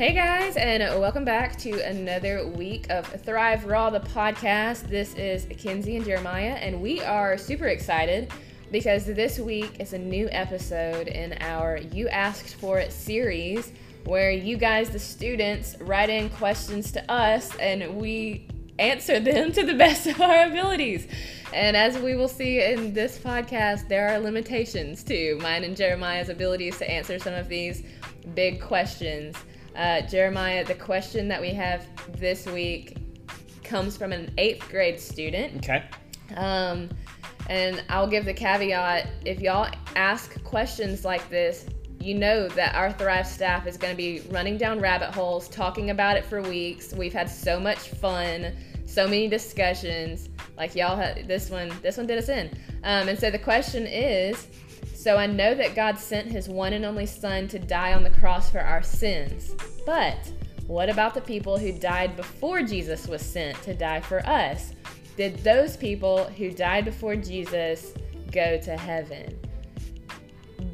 Hey guys, and welcome back to another week of Thrive Raw, the podcast. This is Kinsey and Jeremiah, and we are super excited because this week is a new episode in our You Asked For It series where you guys, the students, write in questions to us and we answer them to the best of our abilities. And as we will see in this podcast, there are limitations to mine and Jeremiah's abilities to answer some of these big questions. Uh, Jeremiah, the question that we have this week comes from an eighth grade student. Okay. Um, and I'll give the caveat if y'all ask questions like this, you know that our Thrive staff is going to be running down rabbit holes, talking about it for weeks. We've had so much fun, so many discussions. Like y'all had this one, this one did us in. Um, and so the question is so I know that God sent his one and only Son to die on the cross for our sins. But what about the people who died before Jesus was sent to die for us? Did those people who died before Jesus go to heaven?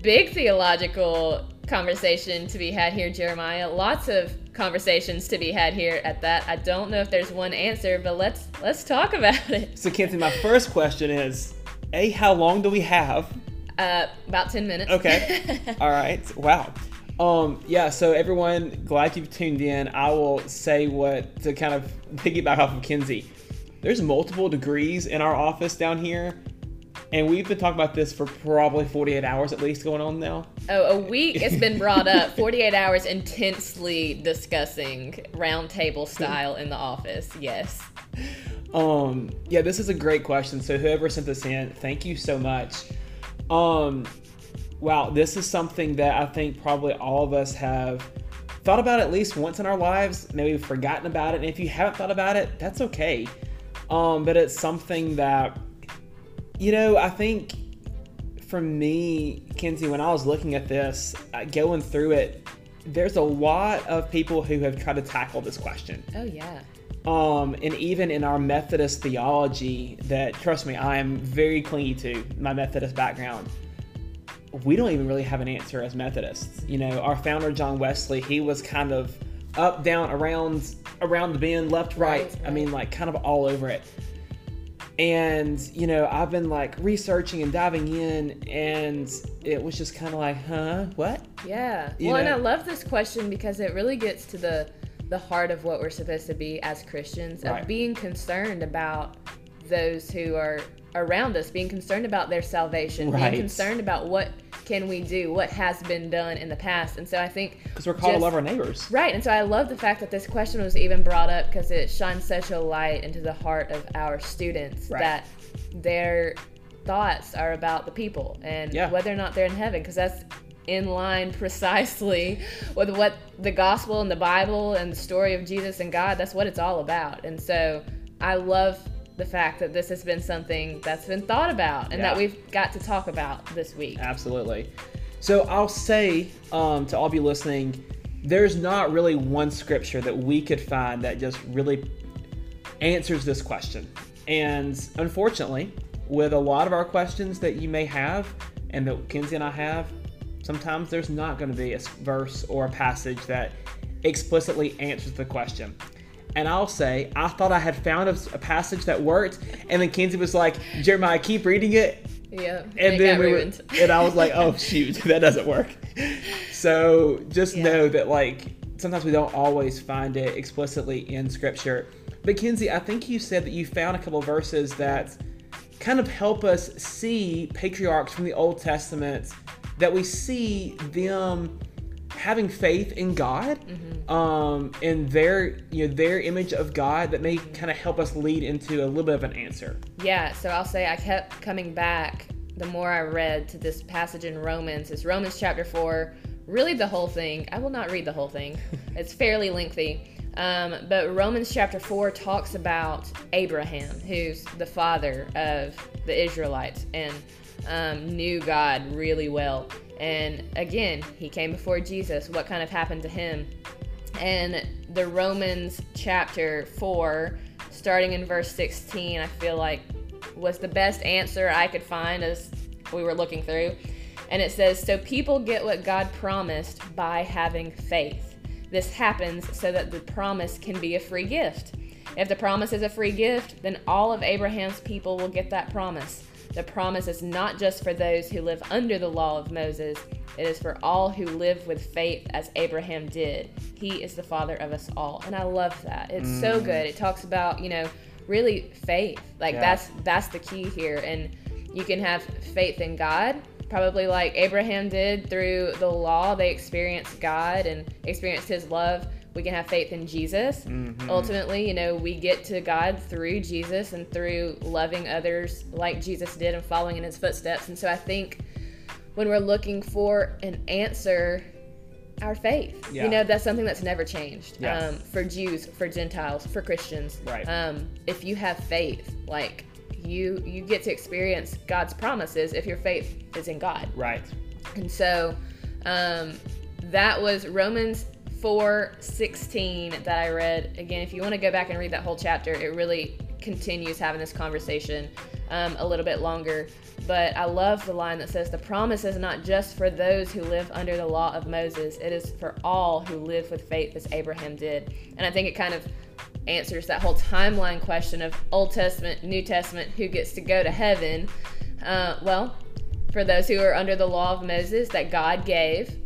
Big theological conversation to be had here, Jeremiah. Lots of conversations to be had here at that. I don't know if there's one answer, but let's let's talk about it. So, Kenzie, my first question is: A, how long do we have? Uh, about 10 minutes. Okay. All right. Wow. Um, yeah, so everyone, glad you've tuned in. I will say what to kind of piggyback off of Kinsey. There's multiple degrees in our office down here, and we've been talking about this for probably 48 hours at least going on now. Oh, a week has been brought up. 48 hours intensely discussing roundtable style in the office. Yes. Um, yeah, this is a great question. So whoever sent this in, thank you so much. Um, wow, this is something that I think probably all of us have thought about at least once in our lives. Maybe forgotten about it. And if you haven't thought about it, that's okay. Um, but it's something that, you know, I think for me, Kinsey, when I was looking at this, uh, going through it, there's a lot of people who have tried to tackle this question. Oh, yeah. Um, and even in our Methodist theology, that trust me, I am very clingy to my Methodist background. We don't even really have an answer as Methodists. You know, our founder John Wesley, he was kind of up, down, around, around the bend, left, right. Right, I mean, like kind of all over it. And you know, I've been like researching and diving in, and it was just kind of like, huh, what? Yeah. You well, and I love this question because it really gets to the the heart of what we're supposed to be as Christians Right. of being concerned about those who are around us, being concerned about their salvation, Right. being concerned about what can we do, what has been done in the past. And so I think Because we're called to love our neighbors. Right, and so I love the fact that this question was even brought up because it shines such a light into the heart of our students Right. that their thoughts are about the people and Yeah. whether or not they're in heaven, because that's in line precisely with what the gospel and the Bible and the story of Jesus and God, that's what it's all about. And so I love the fact that this has been something that's been thought about and that we've got to talk about this week. Absolutely. So I'll say um, to all of you listening, there's not really one scripture that we could find that just really answers this question. And unfortunately, with a lot of our questions that you may have and that Kinsey and I have, sometimes there's not going to be a verse or a passage that explicitly answers the question. And I'll say, I thought I had found a passage that worked, and then Kenzie was like, Jeremiah, keep reading it, Yeah, and it then we were, and I was like, oh shoot, that doesn't work. So just Yeah. know that like sometimes we don't always find it explicitly in scripture. But Kenzie, I think you said that you found a couple of verses that kind of help us see patriarchs from the Old Testament that we see them having faith in God, Mm-hmm. um, and their you know their image of God that may kind of help us lead into a little bit of an answer. Yeah, so I'll say I kept coming back the more I read to this passage in Romans. It's Romans chapter 4, really the whole thing. I will not read the whole thing, it's fairly lengthy. Um, but Romans chapter 4 talks about Abraham, who's the father of the Israelites and um, knew God really well. And again, he came before Jesus. What kind of happened to him? And the Romans chapter 4, starting in verse 16, I feel like was the best answer I could find as we were looking through. And it says, So people get what God promised by having faith. this happens so that the promise can be a free gift. If the promise is a free gift, then all of Abraham's people will get that promise. The promise is not just for those who live under the law of Moses, it is for all who live with faith as Abraham did. He is the father of us all. And I love that. It's mm. so good. It talks about, you know, really faith. Like yeah. that's that's the key here. And you can have faith in God, probably like Abraham did through the law. They experienced God and experienced his love. We can have faith in Jesus. Mm-hmm. Ultimately, you know, we get to God through Jesus and through loving others like Jesus did and following in his footsteps. And so I think when we're looking for an answer, our faith. Yeah. You know, that's something that's never changed. Yes. Um, for Jews, for Gentiles, for Christians. Right. Um, if you have faith, like you you get to experience God's promises if your faith is in God. Right. And so um, that was Romans 4 16 that I read. Again, if you want to go back and read that whole chapter, it really continues having this conversation um, a little bit longer. But I love the line that says, The promise is not just for those who live under the law of Moses, it is for all who live with faith as Abraham did. And I think it kind of answers that whole timeline question of Old Testament, New Testament, who gets to go to heaven. Uh, well, for those who are under the law of Moses that God gave,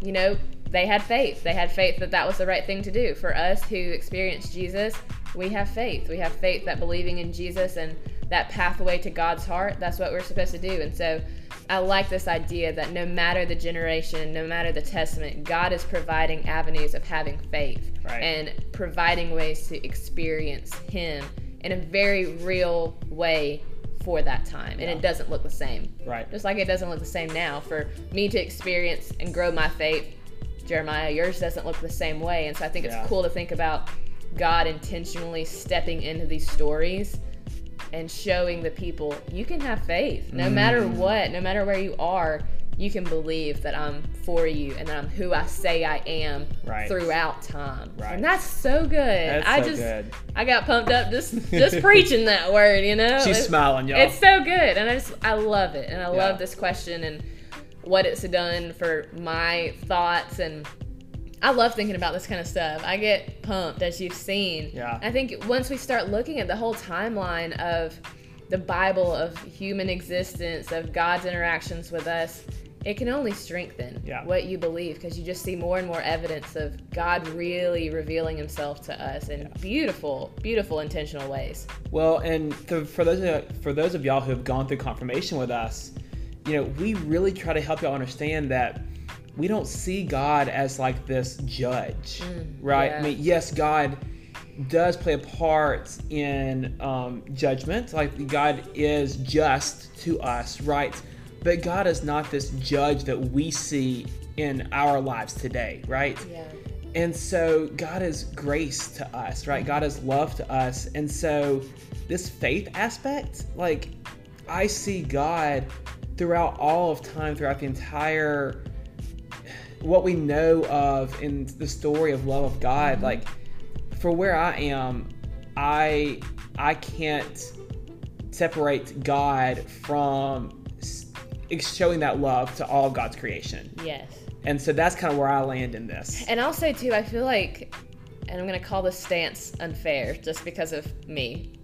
you know, they had faith. They had faith that that was the right thing to do. For us who experienced Jesus, we have faith. We have faith that believing in Jesus and that pathway to God's heart, that's what we're supposed to do. And so I like this idea that no matter the generation, no matter the testament, God is providing avenues of having faith right. and providing ways to experience Him in a very real way for that time. And yeah. it doesn't look the same. Right. Just like it doesn't look the same now. For me to experience and grow my faith, Jeremiah, yours doesn't look the same way. And so I think it's yeah. cool to think about God intentionally stepping into these stories and showing the people you can have faith no mm. matter what, no matter where you are. You can believe that I'm for you and that I'm who I say I am right. throughout time. Right. And that's so good. That's I so just good. I got pumped up just just preaching that word, you know? She's it's, smiling, y'all. It's so good. And I just I love it. And I yeah. love this question and what it's done for my thoughts and I love thinking about this kind of stuff. I get pumped, as you've seen. Yeah. I think once we start looking at the whole timeline of the Bible, of human existence, of God's interactions with us, it can only strengthen yeah. what you believe because you just see more and more evidence of God really revealing Himself to us in yeah. beautiful, beautiful, intentional ways. Well, and th- for those of, for those of y'all who have gone through confirmation with us, you know, we really try to help y'all understand that we don't see God as like this judge, mm, right? Yeah. I mean, yes, God does play a part in um, judgment. Like God is just to us, right? But God is not this judge that we see in our lives today, right? Yeah. And so God is grace to us, right? God is love to us. And so this faith aspect, like I see God throughout all of time, throughout the entire what we know of in the story of love of God, mm-hmm. like for where I am, I I can't separate God from showing that love to all of God's creation. Yes. And so that's kind of where I land in this. And I'll say too, I feel like, and I'm going to call this stance unfair just because of me.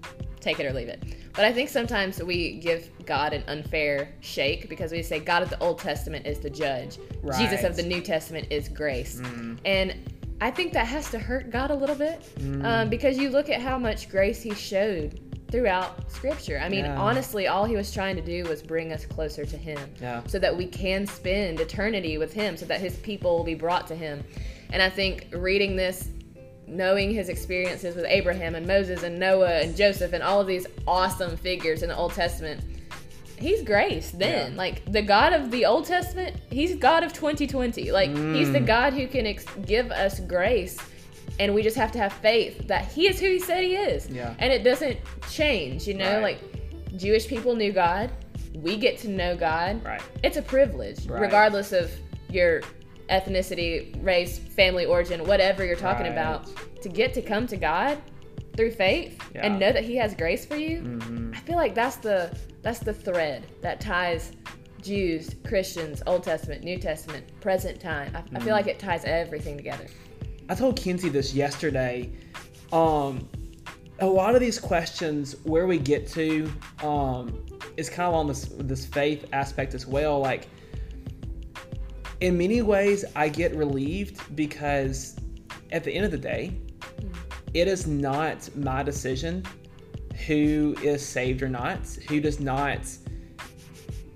Take it or leave it. But I think sometimes we give God an unfair shake because we say God of the Old Testament is the judge, right. Jesus of the New Testament is grace. Mm. And I think that has to hurt God a little bit mm. um, because you look at how much grace He showed throughout Scripture. I mean, yeah. honestly, all He was trying to do was bring us closer to Him yeah. so that we can spend eternity with Him, so that His people will be brought to Him. And I think reading this knowing his experiences with Abraham and Moses and Noah and Joseph and all of these awesome figures in the Old Testament, he's grace then. Yeah. Like the God of the Old Testament, he's God of 2020. Like mm. he's the mm. God who can ex- give us grace. And we just have to have faith that he is who he said he is. Yeah. And it doesn't change, you know? Right. Like Jewish people knew God. We get to know God. Right. It's a privilege, right. regardless of your ethnicity, race, family origin, whatever you're talking right. about, to get to come to God through faith yeah. and know that He has grace for you. Mm-hmm. I feel like that's the that's the thread that ties Jews, Christians, Old Testament, New Testament, present time. I, mm I feel mm. like it ties everything together. I told Kinsey this yesterday. Um, a lot of these questions, where we get to, um, is kind of on this this faith aspect as well. Like, in many ways, I get relieved because at the end of the day, mm. it is not my decision who is saved or not, who does not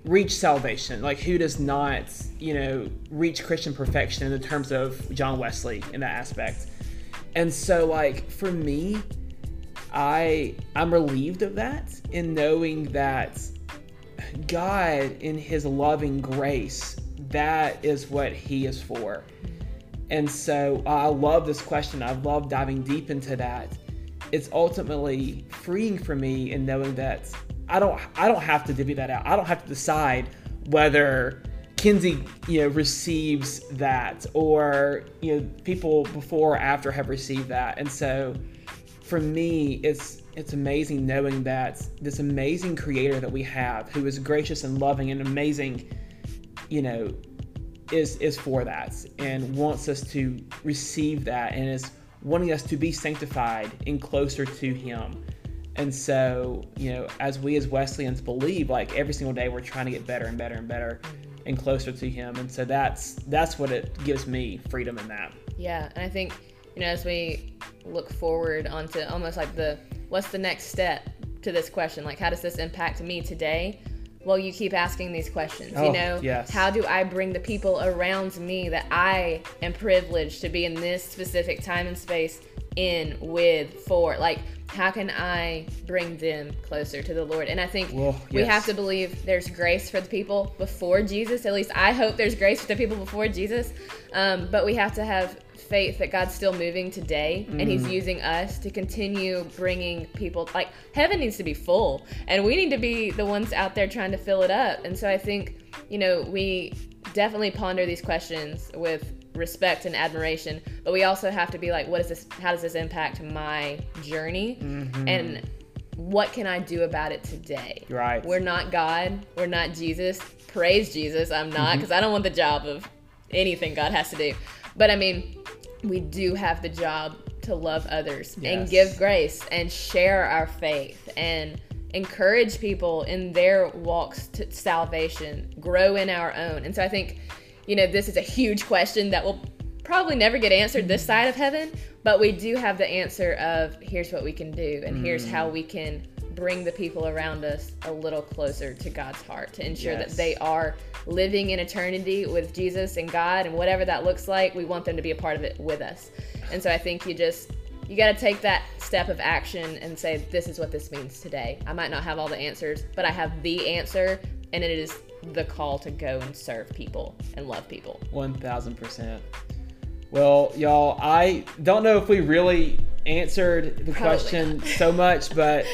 reach salvation, like who does not, you know, reach Christian perfection in the terms of John Wesley in that aspect. And so like for me, I I'm relieved of that in knowing that God in his loving grace, that is what he is for. And so I love this question. I love diving deep into that. It's ultimately freeing for me in knowing that I don't I don't have to divvy that out. I don't have to decide whether Kinsey, you know, receives that or you know people before or after have received that. And so for me, it's it's amazing knowing that this amazing creator that we have who is gracious and loving and amazing, you know, is is for that and wants us to receive that and is wanting us to be sanctified and closer to him. And so, you know, as we as Wesleyans believe, like every single day we're trying to get better and better and better and closer to him. And so that's that's what it gives me freedom in that. Yeah, and I think, you know, as we look forward onto almost like the what's the next step to this question? Like how does this impact me today? Well you keep asking these questions Oh, you know yes. how do i bring the people around me that i am privileged to be in this specific time and space in with for like how can i bring them closer to the lord? And i think Well, we have to believe there's grace for the people before jesus. At least i hope there's grace for the people before jesus. Um, but we have to have faith that god's still moving today and he's Mm. using us to continue bringing people like heaven needs to be full and we need to be the ones out there trying to fill it up. And so i think you know we definitely ponder these questions with respect and admiration but we also have to be like what is this how does this impact my journey? Mm-hmm. And what can i do about it today? Right. we're not god. We're not jesus. Praise jesus. I'm not mm-hmm. because i don't want the job of anything god has to do. But i mean we do have the job to love others and give grace and share our faith and encourage people in their walks to salvation, grow in our own. And so I think, you know, this is a huge question that will probably never get answered this side of heaven, but we do have the answer of here's what we can do and here's how we can bring the people around us a little closer to God's heart to ensure Yes. that they are living in eternity with Jesus and God and whatever that looks like, we want them to be a part of it with us. And so I think you just you got to take that step of action and say this is what this means today. I might not have all the answers, but I have the answer and it is the call to go and serve people and love people. One thousand percent. Well, y'all, I don't know if we really answered the Probably question so much, but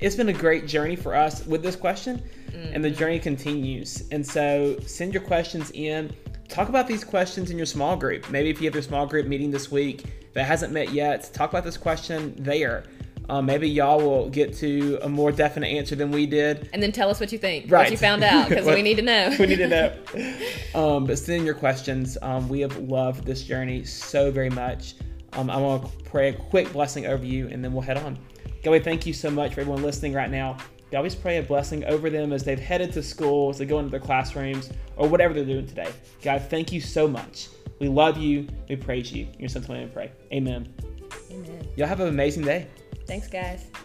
it's been a great journey for us with this question, and the mm. journey continues. And so, send your questions in. Talk about these questions in your small group. Maybe if you have your small group meeting this week that hasn't met yet, talk about this question there. Um, maybe y'all will get to a more definite answer than we did. And then tell us what you think, Right. what you found out, because we need to know. we need to know. Um, but send in your questions. Um, we have loved this journey so very much. Um, I want to pray a quick blessing over you, and then we'll head on. God, we thank you so much for everyone listening right now. God, we just pray a blessing over them as they've headed to school, as they go into their classrooms, or whatever they're doing today. God, thank you so much. We love you. We praise you. In your son's name we pray. Amen. Amen. Y'all have an amazing day. Thanks, guys.